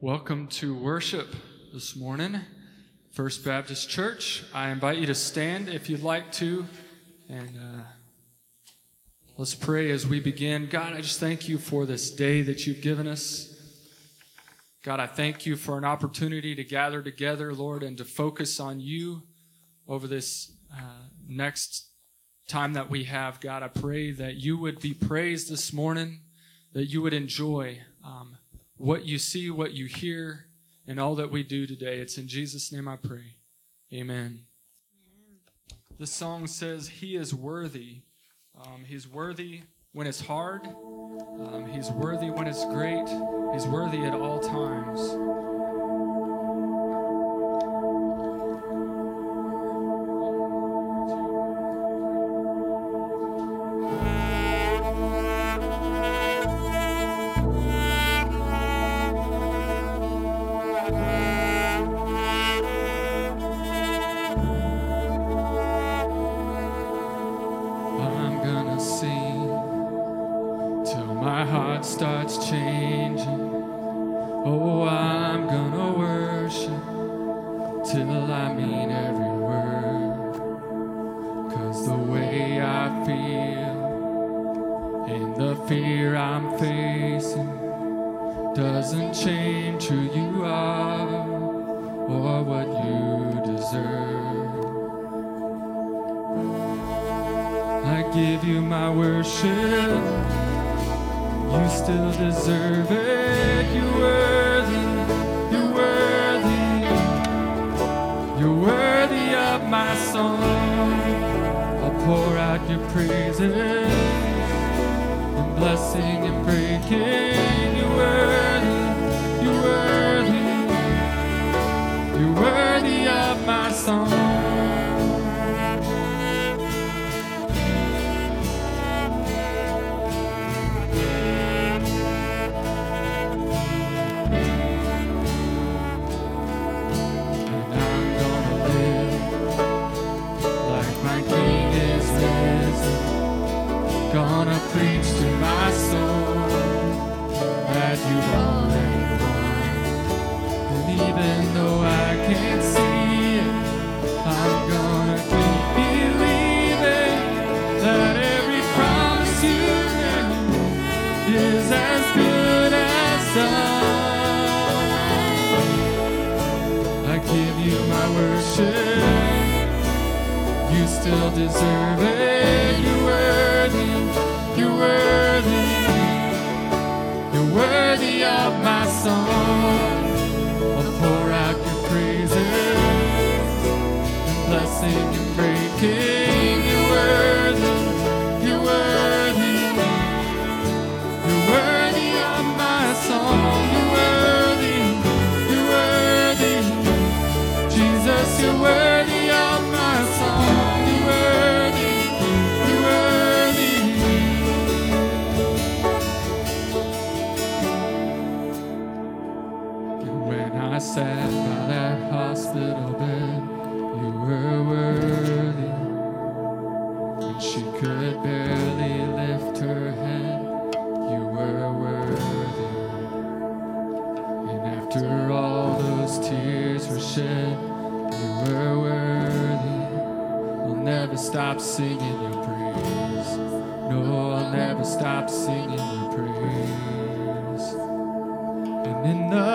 Welcome to worship this morning, First Baptist Church. I invite you to stand if you'd like to, and uh, let's pray as we begin. God, I just thank you for this day that you've given us. God, I thank you for an opportunity to gather together, Lord, and to focus on you over this uh, next time that we have. God, I pray that you would be praised this morning, that you would enjoy. Um, what you see, what you hear, and all that we do today. It's in Jesus' name I pray. Amen. The song says, He is worthy. Um, he's worthy when it's hard, um, He's worthy when it's great, He's worthy at all times.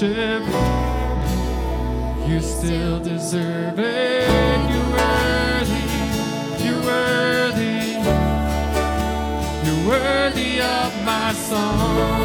worship. You still deserve it. You're worthy. You're worthy. You're worthy of my song.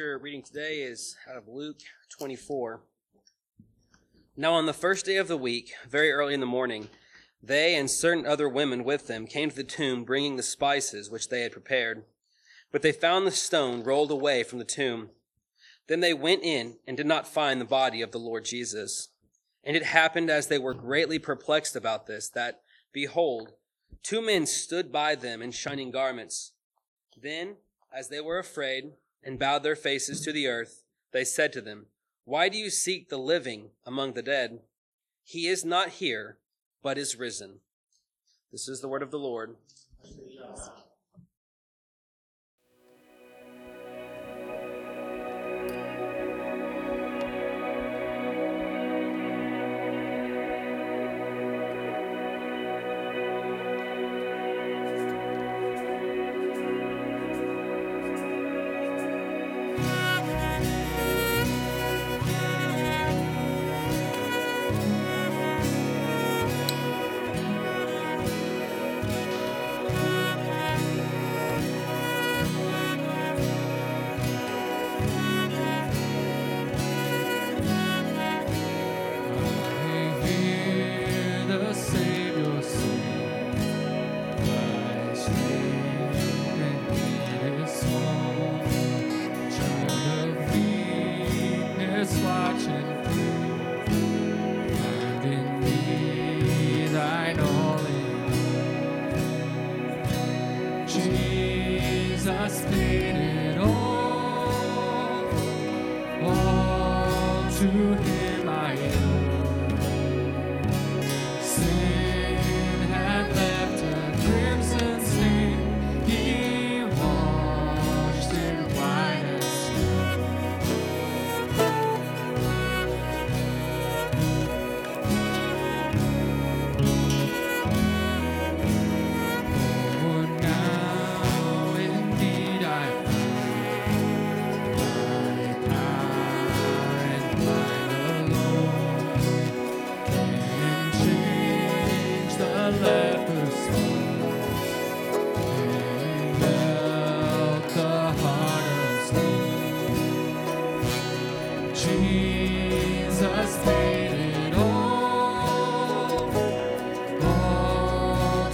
Scripture reading today is out of Luke 24. Now, on the first day of the week, very early in the morning, they and certain other women with them came to the tomb bringing the spices which they had prepared. But they found the stone rolled away from the tomb. Then they went in and did not find the body of the Lord Jesus. And it happened as they were greatly perplexed about this, that, behold, two men stood by them in shining garments. Then, as they were afraid, and bowed their faces to the earth, they said to them, Why do you seek the living among the dead? He is not here, but is risen. This is the word of the Lord.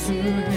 To Him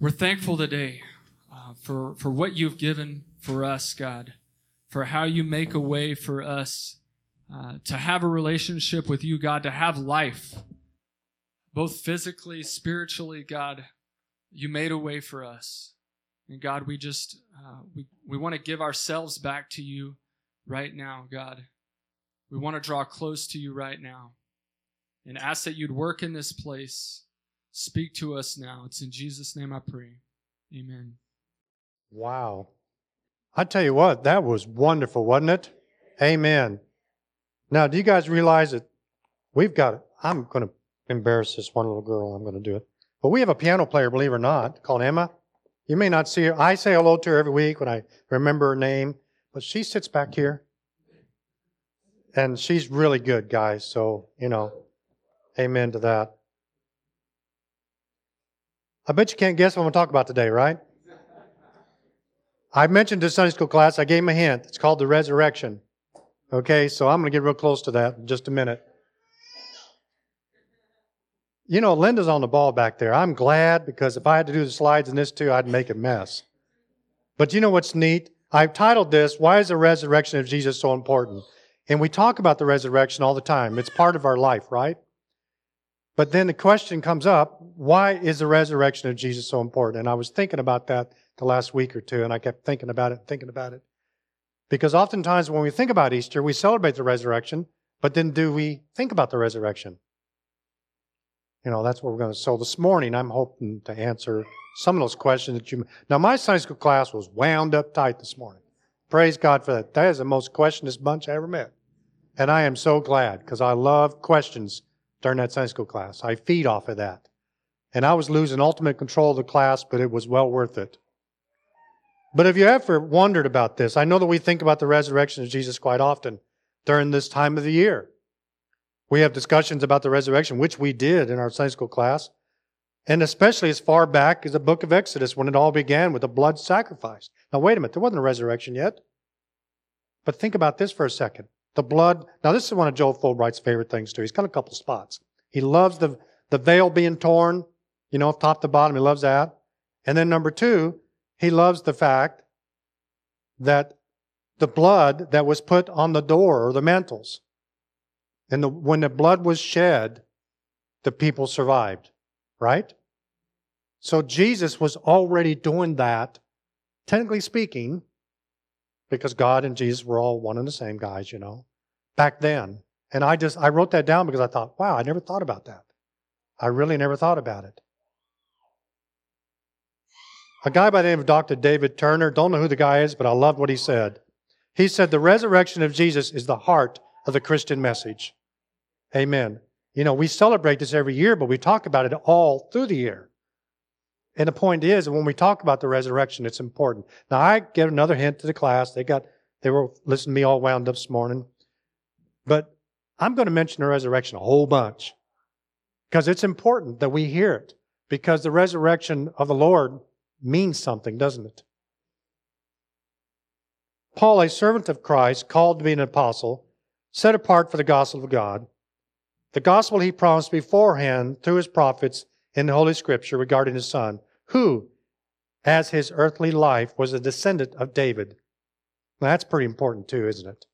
we're thankful today uh, for, for what you've given for us, God, for how you make a way for us uh, to have a relationship with you, God, to have life, both physically, spiritually, God. You made a way for us. And God, we just, uh, we, we want to give ourselves back to you right now, God. We want to draw close to you right now and ask that you'd work in this place. Speak to us now. It's in Jesus' name I pray. Amen. Wow. I tell you what, that was wonderful, wasn't it? Amen. Now, do you guys realize that we've got, I'm going to embarrass this one little girl. I'm going to do it. But we have a piano player, believe it or not, called Emma. You may not see her. I say hello to her every week when I remember her name, but she sits back here. And she's really good, guys. So, you know, amen to that. I bet you can't guess what I'm going to talk about today, right? I mentioned to Sunday school class, I gave him a hint. It's called the resurrection. Okay, so I'm going to get real close to that in just a minute. You know, Linda's on the ball back there. I'm glad because if I had to do the slides in this too, I'd make a mess. But you know what's neat? I've titled this, Why is the Resurrection of Jesus so important? And we talk about the resurrection all the time. It's part of our life, right? But then the question comes up, why is the resurrection of Jesus so important? And I was thinking about that the last week or two, and I kept thinking about it, thinking about it. Because oftentimes when we think about Easter, we celebrate the resurrection, but then do we think about the resurrection? You know, that's what we're going to. So this morning, I'm hoping to answer some of those questions that you. Now, my Sunday school class was wound up tight this morning. Praise God for that. That is the most questionless bunch I ever met. And I am so glad because I love questions during that Sunday school class. I feed off of that. And I was losing ultimate control of the class, but it was well worth it. But have you ever wondered about this? I know that we think about the resurrection of Jesus quite often during this time of the year. We have discussions about the resurrection, which we did in our Sunday school class, and especially as far back as the book of Exodus when it all began with the blood sacrifice. Now, wait a minute, there wasn't a resurrection yet. But think about this for a second. The blood, now this is one of Joel Fulbright's favorite things too. He's got a couple spots. He loves the, the veil being torn, you know, top to bottom. He loves that. And then number two, he loves the fact that the blood that was put on the door or the mantles, and the, when the blood was shed, the people survived, right? So Jesus was already doing that, technically speaking, because God and Jesus were all one and the same guys, you know, back then. And I just, I wrote that down because I thought, wow, I never thought about that. I really never thought about it. A guy by the name of Dr. David Turner, don't know who the guy is, but I loved what he said. He said, The resurrection of Jesus is the heart of the Christian message. Amen. You know, we celebrate this every year, but we talk about it all through the year. And the point is, when we talk about the resurrection, it's important. Now, I get another hint to the class. They got, they were listening to me all wound up this morning. But I'm going to mention the resurrection a whole bunch because it's important that we hear it because the resurrection of the Lord means something, doesn't it? Paul, a servant of Christ, called to be an apostle, set apart for the gospel of God, the gospel he promised beforehand through his prophets in the Holy Scripture regarding his son, who, as his earthly life, was a descendant of David. Now, that's pretty important too, isn't it?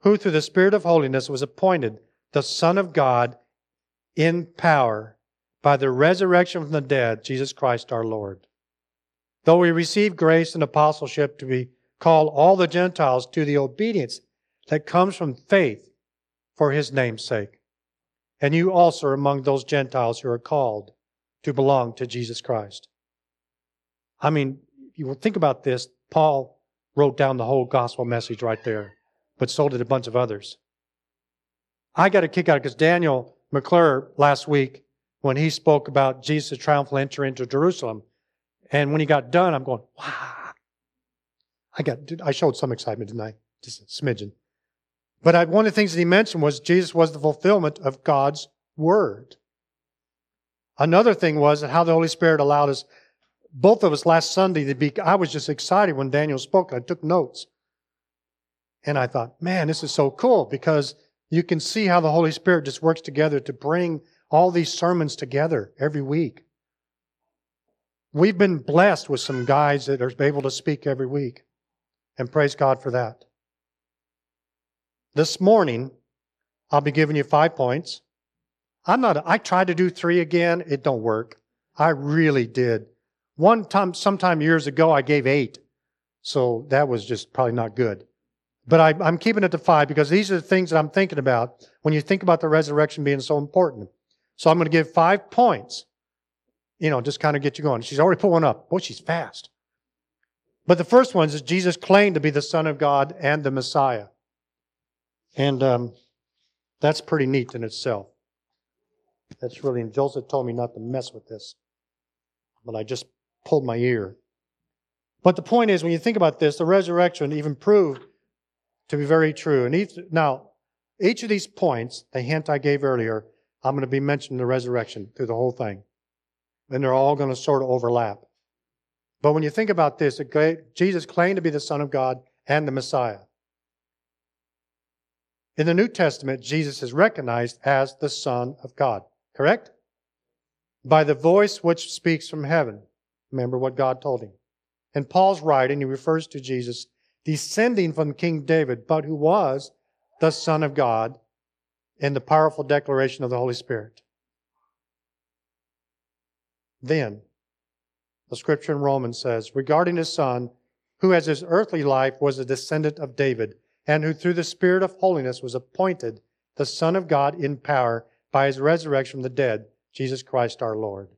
Who, through the Spirit of holiness, was appointed the Son of God in power by the resurrection from the dead, Jesus Christ our Lord. Though we receive grace and apostleship to be called all the Gentiles to the obedience that comes from faith for his name's sake. And you also are among those Gentiles who are called to belong to Jesus Christ. I mean, you will think about this. Paul wrote down the whole gospel message right there, but so did a bunch of others. I got a kick out of because Daniel McClure last week when he spoke about Jesus' triumphal entry into Jerusalem. And when he got done, I'm going, wow. I got, I showed some excitement tonight, just a smidgen. But I, one of the things that he mentioned was Jesus was the fulfillment of God's word. Another thing was how the Holy Spirit allowed us, both of us last Sunday, to be, I was just excited when Daniel spoke. I took notes. And I thought, man, this is so cool because you can see how the Holy Spirit just works together to bring all these sermons together every week. We've been blessed with some guys that are able to speak every week. And praise God for that. This morning, I'll be giving you five points. I'm not, I tried to do three again. It don't work. I really did. One time, sometime years ago, I gave eight. So that was just probably not good. But I, I'm keeping it to five because these are the things that I'm thinking about when you think about the resurrection being so important. So I'm going to give five points. You know, just kind of get you going. She's already put one up. Boy, she's fast. But the first one is Jesus claimed to be the Son of God and the Messiah. And um, that's pretty neat in itself. That's really, and Joseph told me not to mess with this. But I just pulled my ear. But the point is, when you think about this, the resurrection even proved to be very true. And each, now, each of these points, the hint I gave earlier, I'm going to be mentioning the resurrection through the whole thing. And they're all going to sort of overlap. But when you think about this, Jesus claimed to be the Son of God and the Messiah. In the New Testament, Jesus is recognized as the Son of God, correct? By the voice which speaks from heaven. Remember what God told him. In Paul's writing, he refers to Jesus descending from King David, but who was the Son of God in the powerful declaration of the Holy Spirit. Then, the scripture in Romans says, regarding his Son, who as his earthly life was a descendant of David, and who through the Spirit of holiness was appointed the Son of God in power by his resurrection from the dead, Jesus Christ our Lord.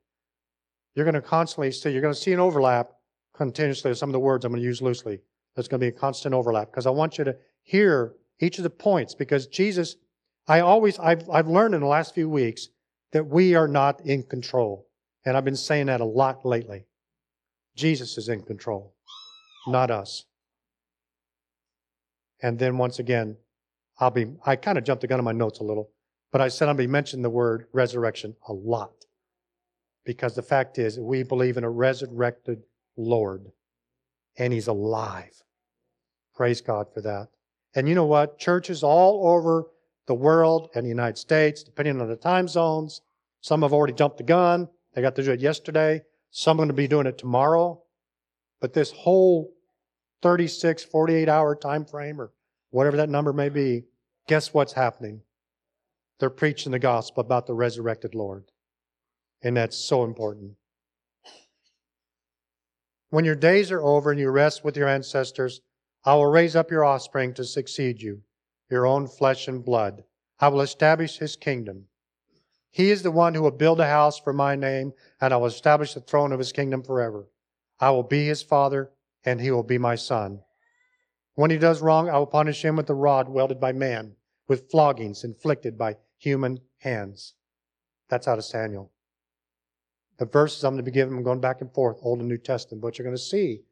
You're going to constantly see, you're going to see an overlap continuously of some of the words I'm going to use loosely. There's going to be a constant overlap because I want you to hear each of the points because Jesus, I always, I've, I've learned in the last few weeks that we are not in control. And I've been saying that a lot lately. Jesus is in control, not us. And then once again, I'll be, I kind of jumped the gun on my notes a little, but I said I'll be mentioning the word resurrection a lot. Because the fact is, we believe in a resurrected Lord, and He's alive. Praise God for that. And you know what? Churches all over the world and the United States, depending on the time zones, some have already jumped the gun. They got to do it yesterday. Some are going to be doing it tomorrow. But this whole 36, 48 hour time frame or whatever that number may be, guess what's happening? They're preaching the gospel about the resurrected Lord. And that's so important. When your days are over and you rest with your ancestors, I will raise up your offspring to succeed you, your own flesh and blood. I will establish his kingdom. He is the one who will build a house for my name, and I will establish the throne of his kingdom forever. I will be his father, and he will be my son. When he does wrong, I will punish him with the rod wielded by man, with floggings inflicted by human hands. That's out of Samuel the verses I'm going to be giving, I'm going back and forth, Old and New Testament. But you're going to see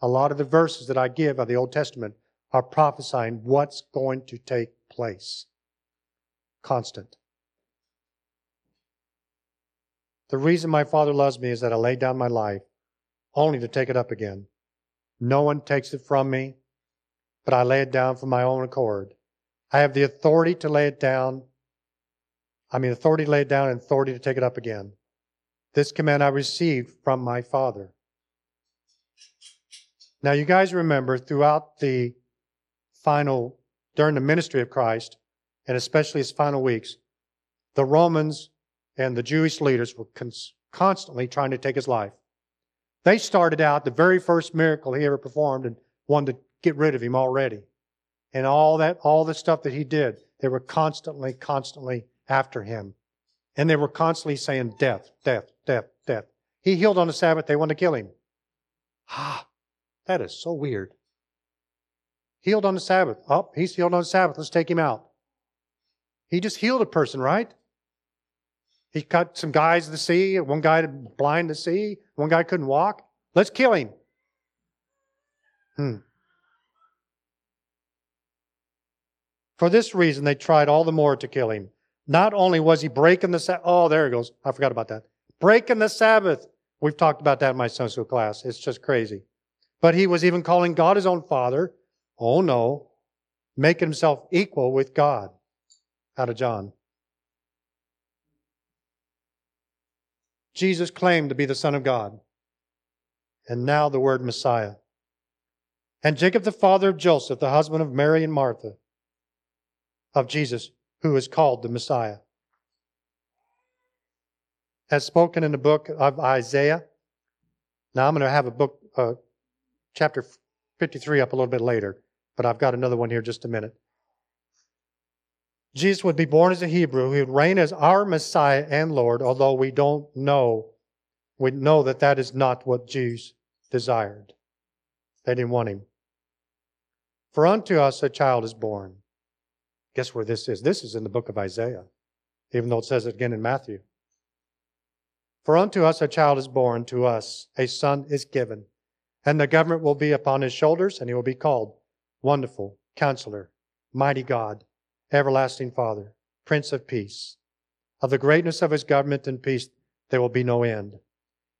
a lot of the verses that I give of the Old Testament are prophesying what's going to take place. Constant. The reason my Father loves me is that I lay down my life only to take it up again. No one takes it from me, but I lay it down for my own accord. I have the authority to lay it down. I mean, authority it down and authority to take it up again. This command I received from my Father. Now, you guys remember throughout the final, during the ministry of Christ, and especially his final weeks, the Romans and the Jewish leaders were cons- constantly trying to take his life. They started out the very first miracle he ever performed and wanted to get rid of him already. And all that, all the stuff that he did, they were constantly, constantly after him. And they were constantly saying death, death, death, death. He healed on the Sabbath, they wanted to kill him. Ah, that is so weird. Healed on the Sabbath. Oh, he's healed on the Sabbath. Let's take him out. He just healed a person, right? He cut some guys to see, one guy blind to see, one guy couldn't walk. Let's kill him. Hmm. For this reason, they tried all the more to kill him. Not only was he breaking the Sabbath, oh, there he goes. I forgot about that. Breaking the Sabbath. We've talked about that in my Sunday school class. It's just crazy. But he was even calling God his own father. Oh no. Making himself equal with God. Out of John. Jesus claimed to be the Son of God. And now the word Messiah. And Jacob, the father of Joseph, the husband of Mary and Martha, of Jesus, who is called the Messiah. As spoken in the book of Isaiah. Now I'm going to have a book, uh, chapter 53 up a little bit later, but I've got another one here just a minute. Jesus would be born as a Hebrew. He would reign as our Messiah and Lord, although we don't know. We know that that is not what Jews desired. They didn't want him. For unto us a child is born. Guess where this is? This is in the book of Isaiah, even though it says it again in Matthew. For unto us a child is born, to us a son is given, and the government will be upon his shoulders, and he will be called Wonderful, Counselor, Mighty God, Everlasting Father, Prince of Peace. Of the greatness of his government and peace there will be no end.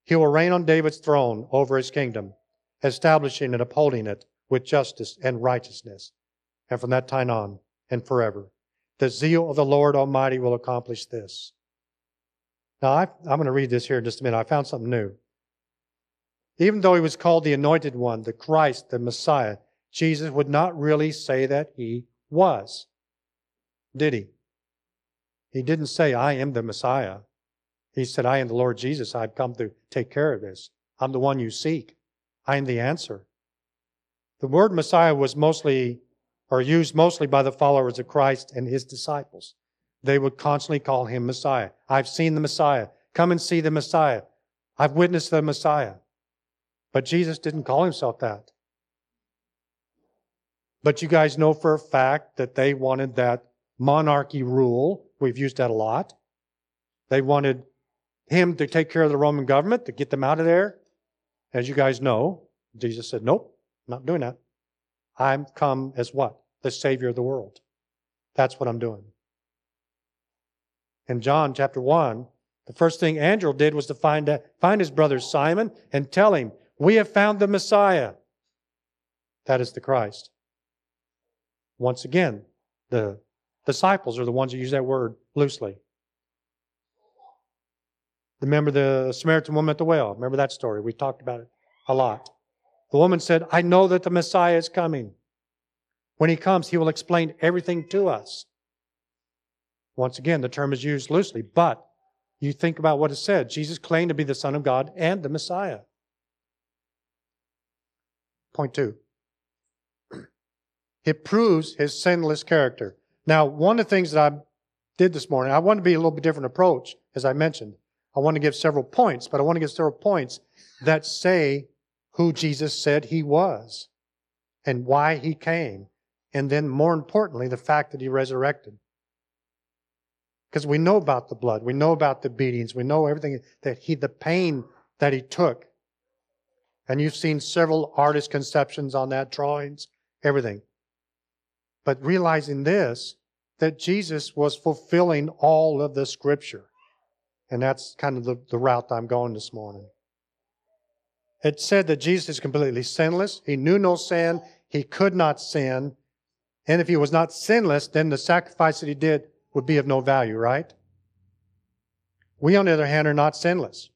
He will reign on David's throne over his kingdom, establishing and upholding it with justice and righteousness, and from that time on and forever. The zeal of the Lord Almighty will accomplish this. Now, I, am going to read this here in just a minute. I found something new. Even though he was called the Anointed One, the Christ, the Messiah, Jesus would not really say that he was. Did he? He didn't say, I am the Messiah. He said, I am the Lord Jesus. I've come to take care of this. I'm the one you seek. I am the answer. The word Messiah was mostly, or used mostly by the followers of Christ and his disciples. They would constantly call him Messiah. I've seen the Messiah. Come and see the Messiah. I've witnessed the Messiah. But Jesus didn't call himself that. But you guys know for a fact that they wanted that monarchy rule. We've used that a lot. They wanted him to take care of the Roman government, to get them out of there. As you guys know, Jesus said, Nope, not doing that. I'm come as what? The Savior of the world. That's what I'm doing. In John chapter 1, the first thing Andrew did was to find, uh, find his brother Simon and tell him, We have found the Messiah. That is the Christ. Once again, the disciples are the ones who use that word loosely. Remember the Samaritan woman at the well? Remember that story? We talked about it a lot. The woman said, I know that the Messiah is coming. When he comes, he will explain everything to us. Once again, the term is used loosely, but you think about what is said. Jesus claimed to be the Son of God and the Messiah. Point two. It proves his sinless character. Now, one of the things that I did this morning, I want to be a little bit different approach, as I mentioned. I want to give several points, but I want to give several points that say who Jesus said he was and why he came. And then more importantly, the fact that he resurrected. Because we know about the blood. We know about the beatings. We know everything that he, the pain that he took. And you've seen several artist conceptions on that, drawings, everything. But realizing this, that Jesus was fulfilling all of the scripture. And that's kind of the, the route I'm going this morning. It said that Jesus is completely sinless. He knew no sin. He could not sin. And if he was not sinless, then the sacrifice that he did would be of no value, right? We, on the other hand, are not sinless.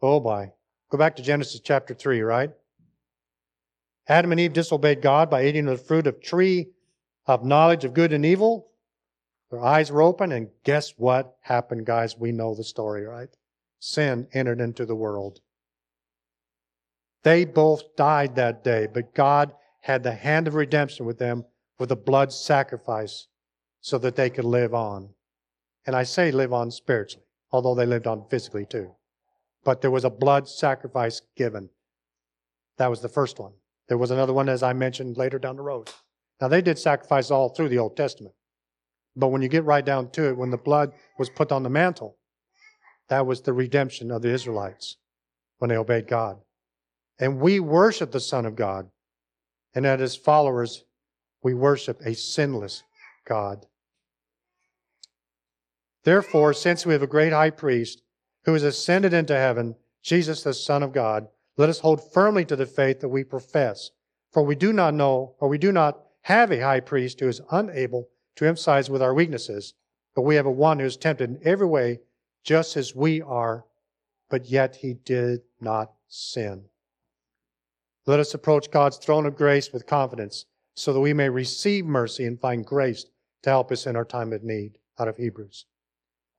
Oh boy. Go back to Genesis chapter 3, right? Adam and Eve disobeyed God by eating of the fruit of tree of knowledge of good and evil. Their eyes were open, and guess what happened, guys? We know the story, right? Sin entered into the world. They both died that day, but God had the hand of redemption with them with a blood sacrifice so that they could live on. And I say live on spiritually, although they lived on physically too. But there was a blood sacrifice given. That was the first one. There was another one, as I mentioned later down the road. Now, they did sacrifice all through the Old Testament. But when you get right down to it, when the blood was put on the mantle, that was the redemption of the Israelites when they obeyed God. And we worship the Son of God. And as his followers, we worship a sinless God. Therefore, since we have a great high priest who has ascended into heaven, Jesus, the Son of God, let us hold firmly to the faith that we profess. For we do not know, or we do not have a high priest who is unable to emphasize with our weaknesses, but we have a one who is tempted in every way, just as we are, but yet he did not sin. Let us approach God's throne of grace with confidence so that we may receive mercy and find grace to help us in our time of need, out of Hebrews.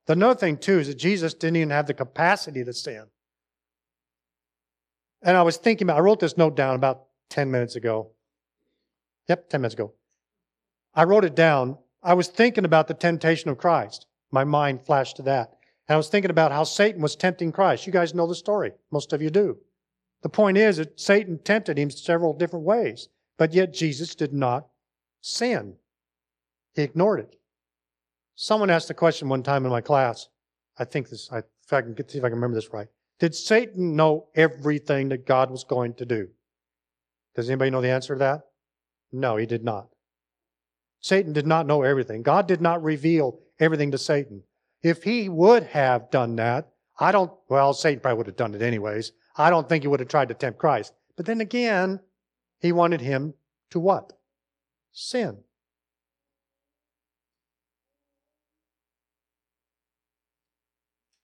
The another thing, too, is that Jesus didn't even have the capacity to sin. And I was thinking about, I wrote this note down about 10 minutes ago. Yep, 10 minutes ago. I wrote it down. I was thinking about the temptation of Christ. My mind flashed to that. And I was thinking about how Satan was tempting Christ. You guys know the story. Most of you do. The point is that Satan tempted him several different ways, but yet Jesus did not sin. He ignored it. Someone asked a question one time in my class. I think this, I, if I can get, see if I can remember this right. Did Satan know everything that God was going to do? Does anybody know the answer to that? No, he did not. Satan did not know everything. God did not reveal everything to Satan. If he would have done that, I don't, well, Satan probably would have done it anyways. I don't think he would have tried to tempt Christ. But then again, he wanted him to what? Sin.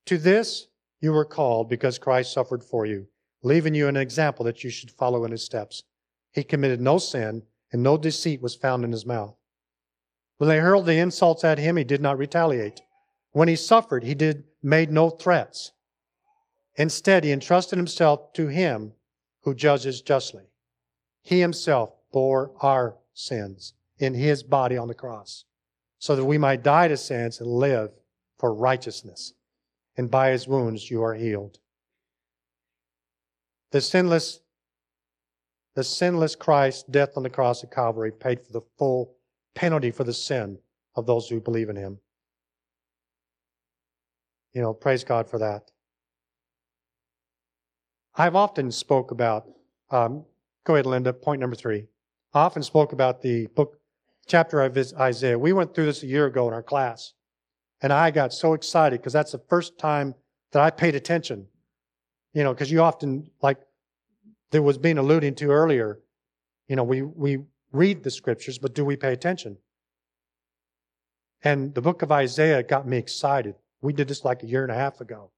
To this you were called because Christ suffered for you, leaving you an example that you should follow in his steps. He committed no sin, and no deceit was found in his mouth. When they hurled the insults at him, he did not retaliate. When he suffered, he did made no threats. Instead, he entrusted himself to him who judges justly. He himself bore our sins in his body on the cross, so that we might die to sins and live for righteousness. And by his wounds you are healed. The sinless, the sinless Christ's death on the cross of Calvary paid for the full penalty for the sin of those who believe in him. You know, praise God for that. I've often spoke about, um, go ahead, Linda, point number three. I often spoke about the book, chapter of Isaiah. We went through this a year ago in our class, and I got so excited because that's the first time that I paid attention. You know, because you often, like there was being alluding to earlier, you know, we, we read the scriptures, but do we pay attention? And the book of Isaiah got me excited. We did this like a year and a half ago.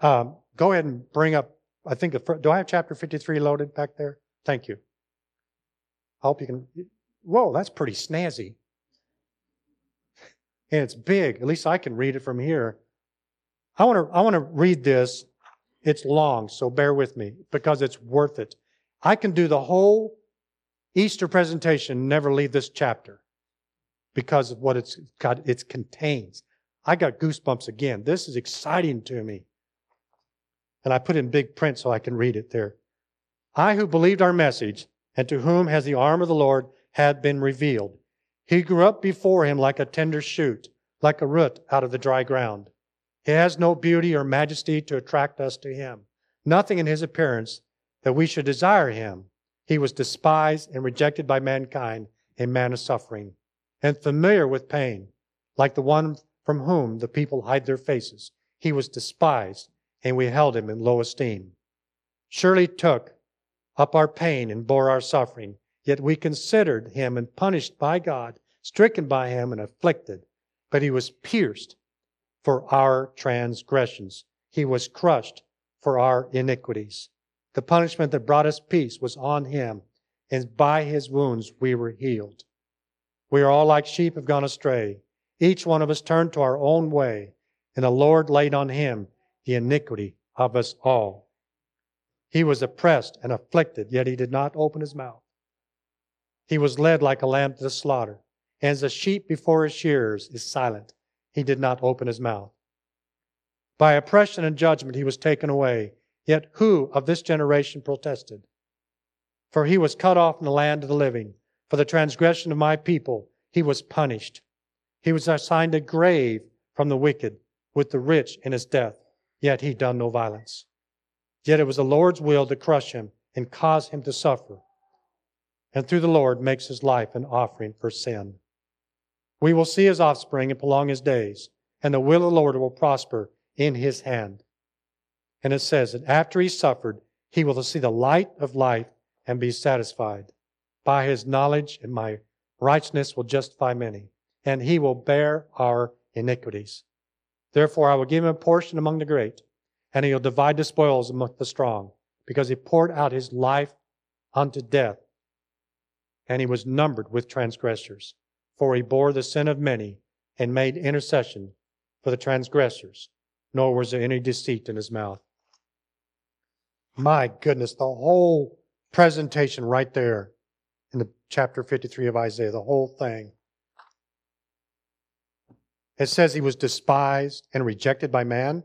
Um, go ahead and bring up, I think, the, do I have chapter 53 loaded back there? Thank you. I hope you can. Whoa, that's pretty snazzy. And it's big. At least I can read it from here. I want to I want to read this. It's long, so bear with me because it's worth it. I can do the whole Easter presentation, never leave this chapter because of what it's got, it contains. I got goosebumps again. This is exciting to me. And I put in big print so I can read it there. I who believed our message and to whom has the arm of the Lord had been revealed. He grew up before him like a tender shoot, like a root out of the dry ground. He has no beauty or majesty to attract us to him, nothing in his appearance that we should desire him. He was despised and rejected by mankind, a man of suffering, and familiar with pain, like the one from whom the people hide their faces. He was despised and we held him in low esteem. Surely took up our pain and bore our suffering, yet we considered him and punished by God, stricken by him and afflicted. But he was pierced for our transgressions, he was crushed for our iniquities. The punishment that brought us peace was on him, and by his wounds we were healed. We are all like sheep have gone astray. Each one of us turned to our own way, and the Lord laid on him the iniquity of us all. He was oppressed and afflicted, yet he did not open his mouth. He was led like a lamb to the slaughter, and as a sheep before his shearers is silent, he did not open his mouth. By oppression and judgment he was taken away, yet who of this generation protested? For he was cut off from the land of the living. For the transgression of my people he was punished. He was assigned a grave from the wicked with the rich in his death yet he done no violence. Yet it was the Lord's will to crush him and cause him to suffer. And through the Lord makes his life an offering for sin. We will see his offspring and prolong his days, and the will of the Lord will prosper in his hand. And it says that after he suffered, he will see the light of life and be satisfied. By his knowledge and my righteousness will justify many, and he will bear our iniquities. Therefore, I will give him a portion among the great, and he'll divide the spoils among the strong, because he poured out his life unto death, and he was numbered with transgressors. For he bore the sin of many and made intercession for the transgressors, nor was there any deceit in his mouth. My goodness, the whole presentation right there in the chapter 53 of Isaiah, the whole thing. It says he was despised and rejected by man.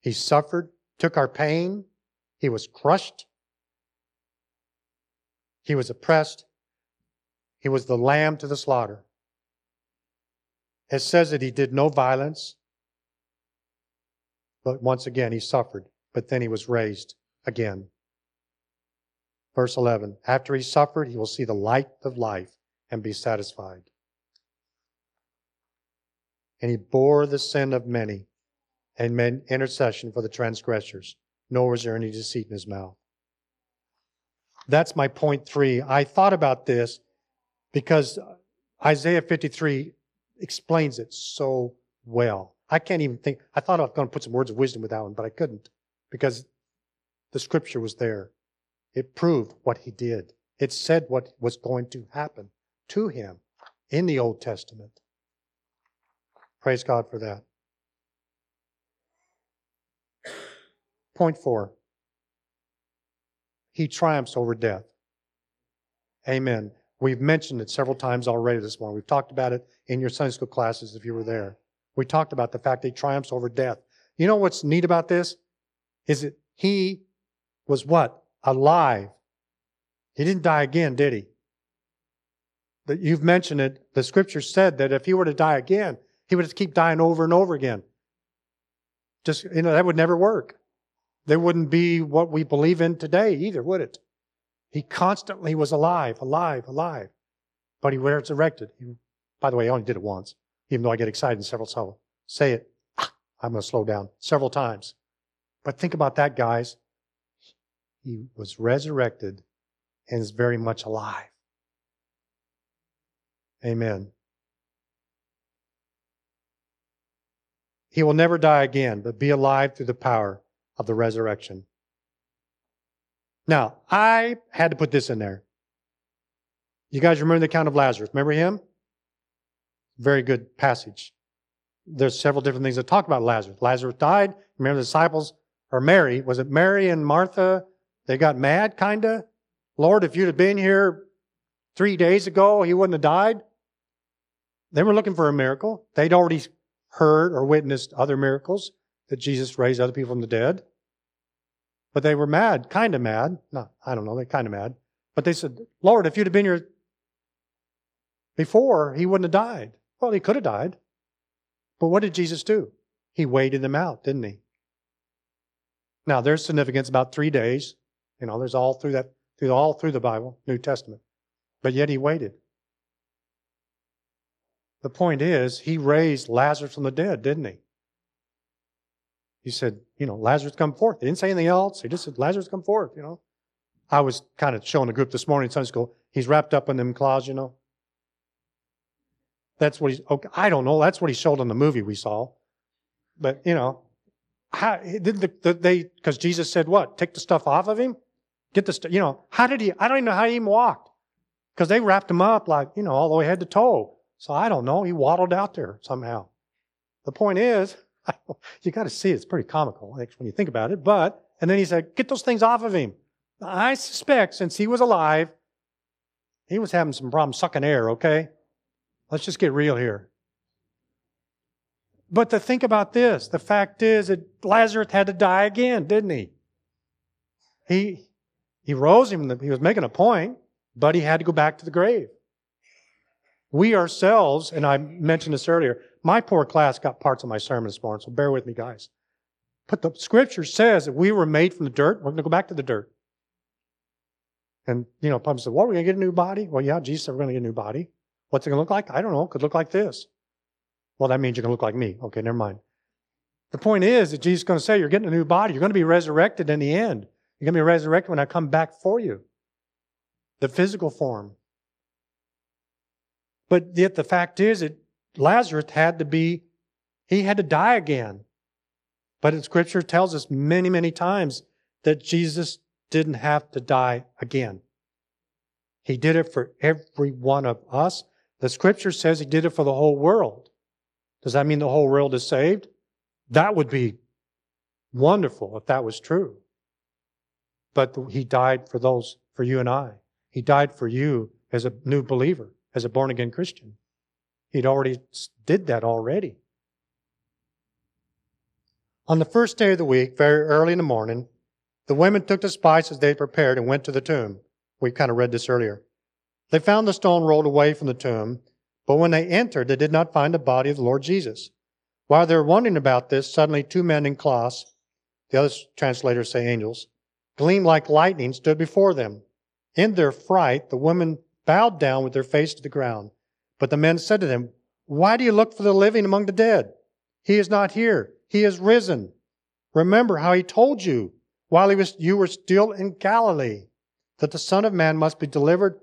He suffered, took our pain. He was crushed. He was oppressed. He was the lamb to the slaughter. It says that he did no violence. But once again, he suffered, but then he was raised again. Verse 11 After he suffered, he will see the light of life and be satisfied. And he bore the sin of many and made intercession for the transgressors, nor was there any deceit in his mouth. That's my point three. I thought about this because Isaiah 53 explains it so well. I can't even think, I thought I was going to put some words of wisdom with that one, but I couldn't because the scripture was there. It proved what he did. It said what was going to happen to him in the Old Testament. Praise God for that. Point four. He triumphs over death. Amen. We've mentioned it several times already this morning. We've talked about it in your Sunday school classes if you were there. We talked about the fact that he triumphs over death. You know what's neat about this? Is that he was what? Alive. He didn't die again, did he? That you've mentioned it. The scripture said that if he were to die again, he would just keep dying over and over again. Just, you know, that would never work. There wouldn't be what we believe in today either, would it? He constantly was alive, alive, alive. But he was resurrected. He, by the way, I only did it once, even though I get excited several times. say it. I'm going to slow down several times. But think about that, guys. He was resurrected and is very much alive. Amen. He will never die again, but be alive through the power of the resurrection. Now, I had to put this in there. You guys remember the account of Lazarus? Remember him? Very good passage. There's several different things that talk about Lazarus. Lazarus died. Remember the disciples, or Mary, was it Mary and Martha? They got mad, kinda. Lord, if you'd have been here three days ago, he wouldn't have died. They were looking for a miracle. They'd already heard or witnessed other miracles that Jesus raised other people from the dead. But they were mad, kind of mad. No, I don't know, they're kind of mad. But they said, Lord, if you'd have been here before, he wouldn't have died. Well, he could have died. But what did Jesus do? He waited them out, didn't he? Now, there's significance about three days. You know, there's all through that, through all through the Bible, New Testament. But yet he waited. The point is, he raised Lazarus from the dead, didn't he? He said, you know, Lazarus come forth. He didn't say anything else. He just said, Lazarus come forth, you know. I was kind of showing a group this morning in Sunday school. He's wrapped up in them cloths, you know. That's what he's, okay, I don't know. That's what he showed in the movie we saw. But, you know, how did the, the, they, because Jesus said what? Take the stuff off of him? Get the stuff, you know, how did he, I don't even know how he even walked. Because they wrapped him up like, you know, all the way head to toe. So I don't know. He waddled out there somehow. The point is, you got to see. It's pretty comical when you think about it. But, and then he said, get those things off of him. I suspect since he was alive, he was having some problems sucking air, okay? Let's just get real here. But to think about this, the fact is that Lazarus had to die again, didn't he? He, he rose him, he was making a point, but he had to go back to the grave. We ourselves, and I mentioned this earlier, my poor class got parts of my sermon this morning, so bear with me, guys. But the scripture says that we were made from the dirt. We're going to go back to the dirt. And, you know, Pum said, what, well, we're going to get a new body. Well, yeah, Jesus said we're going to get a new body. What's it going to look like? I don't know. It could look like this. Well, that means you're going to look like me. Okay, never mind. The point is that Jesus is going to say you're getting a new body. You're going to be resurrected in the end. You're going to be resurrected when I come back for you. The physical form. But yet the fact is that Lazarus had to be, he had to die again. But the scripture tells us many, many times that Jesus didn't have to die again. He did it for every one of us. The scripture says he did it for the whole world. Does that mean the whole world is saved? That would be wonderful if that was true. But he died for those, for you and I. He died for you as a new believer, as a born again Christian. He'd already did that already. On the first day of the week, very early in the morning, the women took the spices they prepared and went to the tomb. We kind of read this earlier. They found the stone rolled away from the tomb, but when they entered, they did not find the body of the Lord Jesus. While they were wondering about this, suddenly two men in cloths, the other translators say angels, gleamed like lightning, stood before them. In their fright, the women bowed down with their face to the ground. But the men said to them, Why do you look for the living among the dead? He is not here. He is risen. Remember how he told you while he was, you were still in Galilee that the Son of Man must be delivered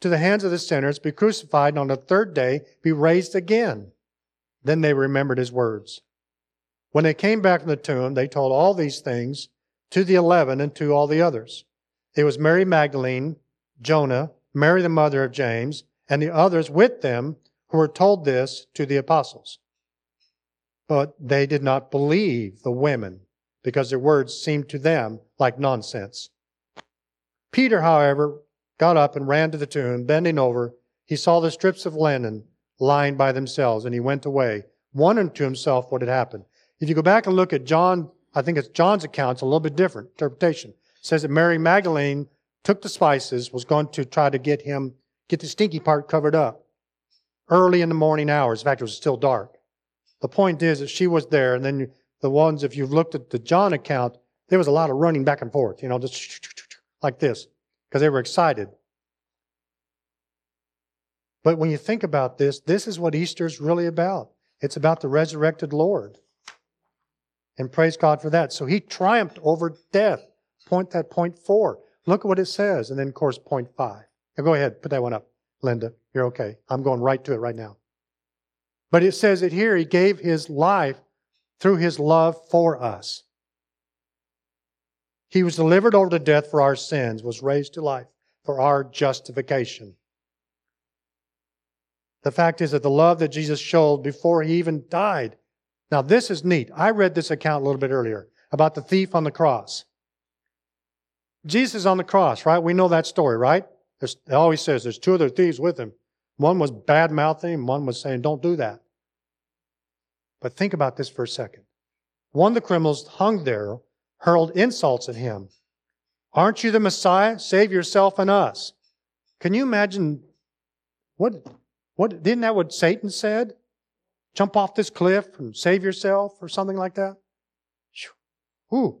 to the hands of the sinners, be crucified, and on the third day be raised again. Then they remembered his words. When they came back from the tomb, they told all these things to the eleven and to all the others. It was Mary Magdalene, Joanna, Mary the mother of James, and the others with them who were told this to the apostles. But they did not believe the women because their words seemed to them like nonsense. Peter, however, got up and ran to the tomb, bending over. He saw the strips of linen lying by themselves, and he went away, wondering to himself what had happened. If you go back and look at John, I think it's John's account, it's a little bit different interpretation. It says that Mary Magdalene took the spices, was going to try to get him, get the stinky part covered up early in the morning hours. In fact, it was still dark. The point is that she was there, and then the ones, if you've looked at the John account, there was a lot of running back and forth, you know, just like this, because they were excited. But when you think about this, this is what Easter is really about. It's about the resurrected Lord. And praise God for that. So he triumphed over death. Point that point four. Look at what it says. And then, of course, point five. Now go ahead, put that one up, Linda. You're okay. I'm going right to it right now. But it says it here, he gave his life through his love for us. He was delivered over to death for our sins, was raised to life for our justification. The fact is that the love that Jesus showed before he even died. Now, this is neat. I read this account a little bit earlier about the thief on the cross. Jesus on the cross, right? We know that story, right? There's, it always says there's two other thieves with him. One was bad mouthing, one was saying, don't do that. But think about this for a second. One of the criminals hung there, hurled insults at him. Aren't you the Messiah? Save yourself and us. Can you imagine what, what, didn't that what Satan said? Jump off this cliff and save yourself or something like that? Ooh.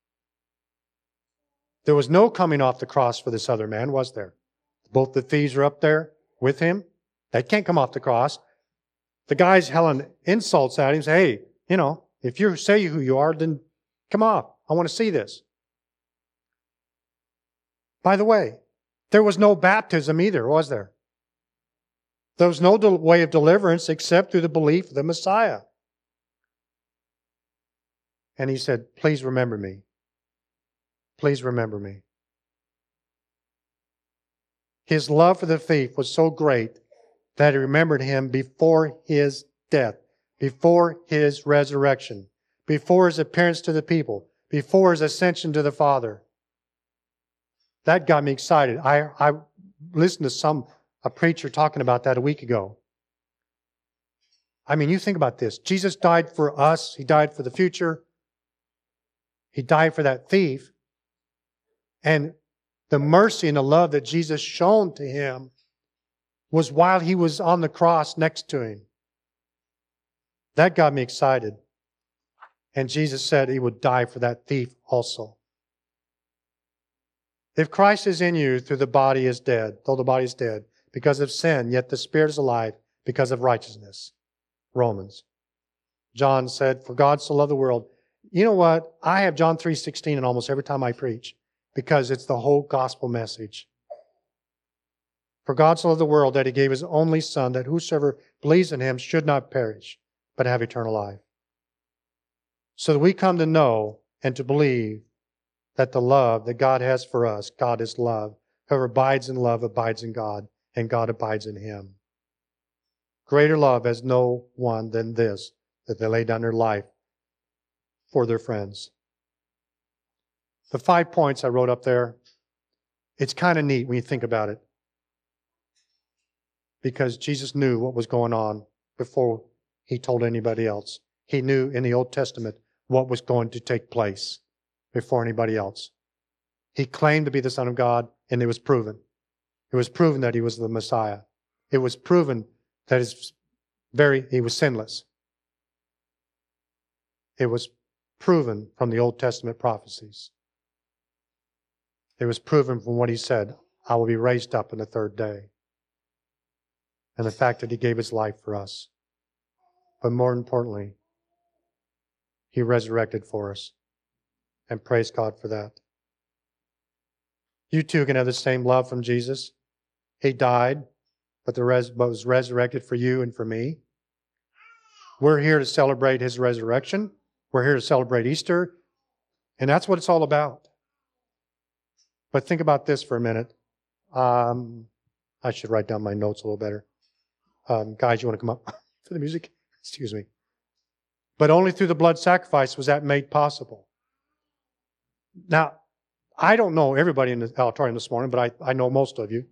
There was no coming off the cross for this other man, was there? Both the thieves are up there with him. They can't come off the cross. The guy's howling insults at him, say, hey, you know, if you say who you are, then come off. I want to see this. By the way, there was no baptism either, was there? There was no way of deliverance except through the belief of the Messiah. And he said, Please remember me. Please remember me. His love for the thief was so great that he remembered him before his death before his resurrection, before his appearance to the people, before his ascension to the Father. That got me excited. I, I listened to some a preacher talking about that a week ago. I mean, you think about this. Jesus died for us. He died for the future. He died for that thief. And the mercy and the love that Jesus shown to him was while he was on the cross next to him. That got me excited. And Jesus said he would die for that thief also. If Christ is in you through the body is dead, though the body is dead, because of sin, yet the spirit is alive because of righteousness. Romans. John said, For God so loved the world. You know what? I have John 3.16 in almost every time I preach because it's the whole gospel message. For God so loved the world that he gave his only son that whosoever believes in him should not perish, but have eternal life. So that we come to know and to believe that the love that God has for us, God is love. Whoever abides in love abides in God, and God abides in him. Greater love has no one than this, that they lay down their life for their friends. The five points I wrote up there, it's kind of neat when you think about it. Because Jesus knew what was going on before he told anybody else. He knew in the Old Testament what was going to take place before anybody else. He claimed to be the Son of God, and it was proven. It was proven that he was the Messiah. It was proven that his very he was sinless. It was proven from the Old Testament prophecies. It was proven from what he said, I will be raised up in the third day. And the fact that he gave his life for us. But more importantly, he resurrected for us and praise God for that. You too can have the same love from Jesus. He died, but, the res- but was resurrected for you and for me. We're here to celebrate his resurrection. We're here to celebrate Easter. And that's what it's all about. But think about this for a minute. Um, I should write down my notes a little better. Um, guys, you want to come up for the music? Excuse me. But only through the blood sacrifice was that made possible. Now, I don't know everybody in the auditorium this morning, but I, I know most of you.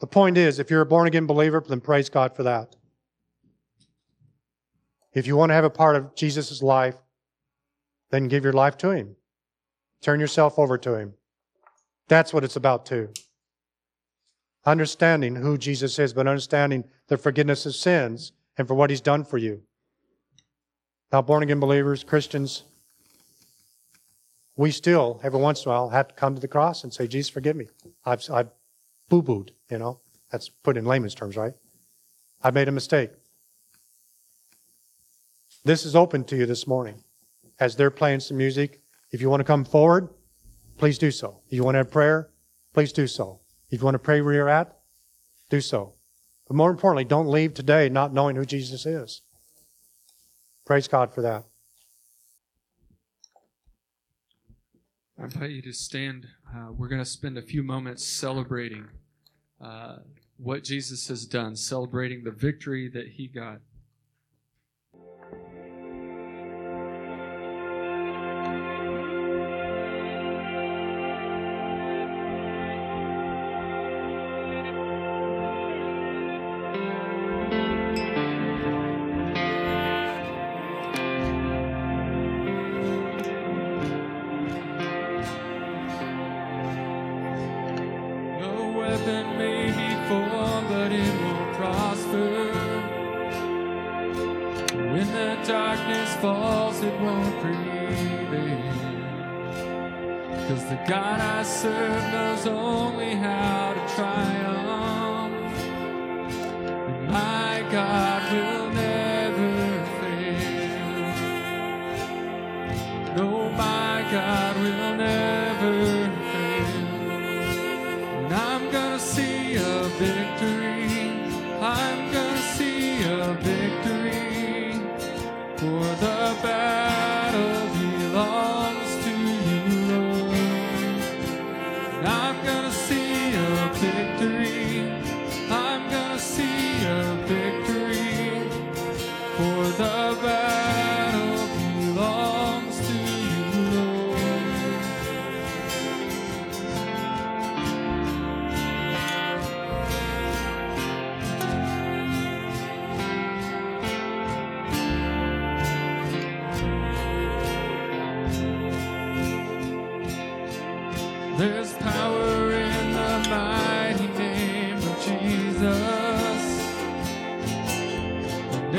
The point is, if you're a born again believer, then praise God for that. If you want to have a part of Jesus' life, then give your life to Him. Turn yourself over to Him. That's what it's about, too. Understanding who Jesus is, but understanding the forgiveness of sins and for what He's done for you. Now, born again believers, Christians, we still, every once in a while, have to come to the cross and say, Jesus, forgive me. I've, I've boo booed, you know. That's put in layman's terms, right? I made a mistake. This is open to you this morning. As they're playing some music, if you want to come forward, please do so. If you want to have prayer, please do so. If you want to pray where you're at, do so. But more importantly, don't leave today not knowing who Jesus is. Praise God for that. I invite you to stand. Uh, we're going to spend a few moments celebrating uh, what Jesus has done, celebrating the victory that he got.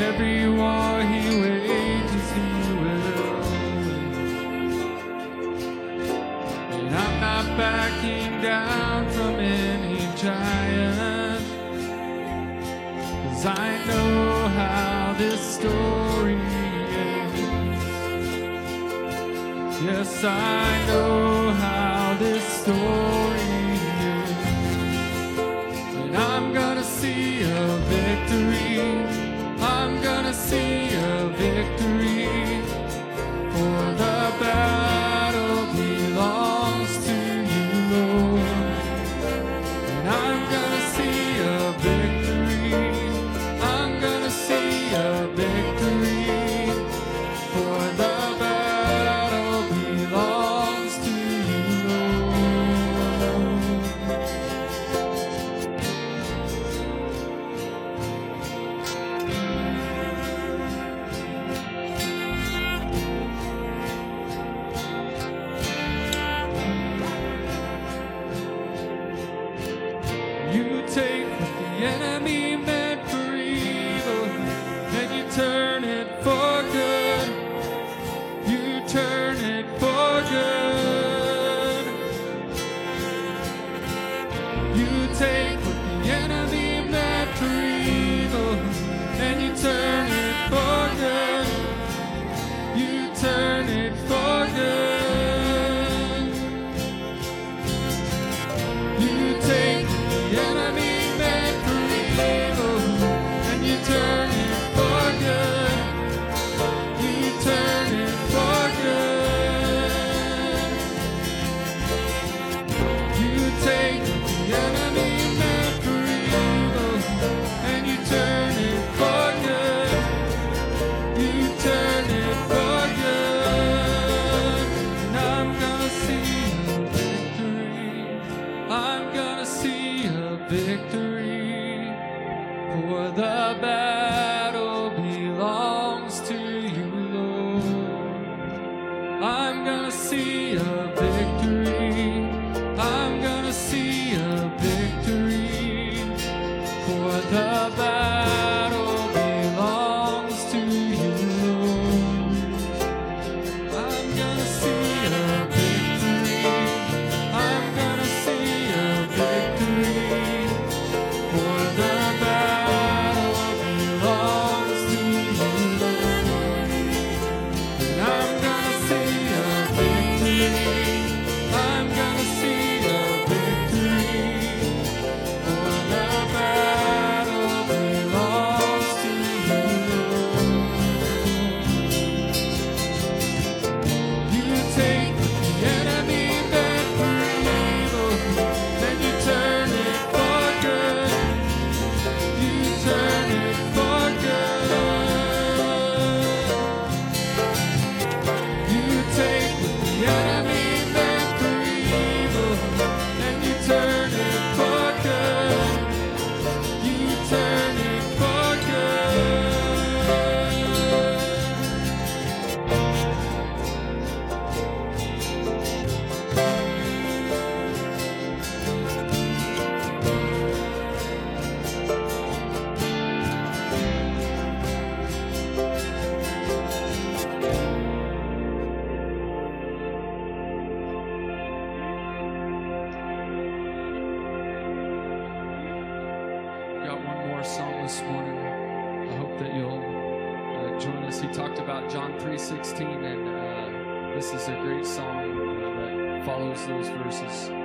every war he wages, he will win. And I'm not backing down from any giant, cause I know how this story ends. Yes, I know. more psalm this morning. I hope that you'll uh, join us. He talked about John 3:16, and uh, this is a great song uh, that follows those verses.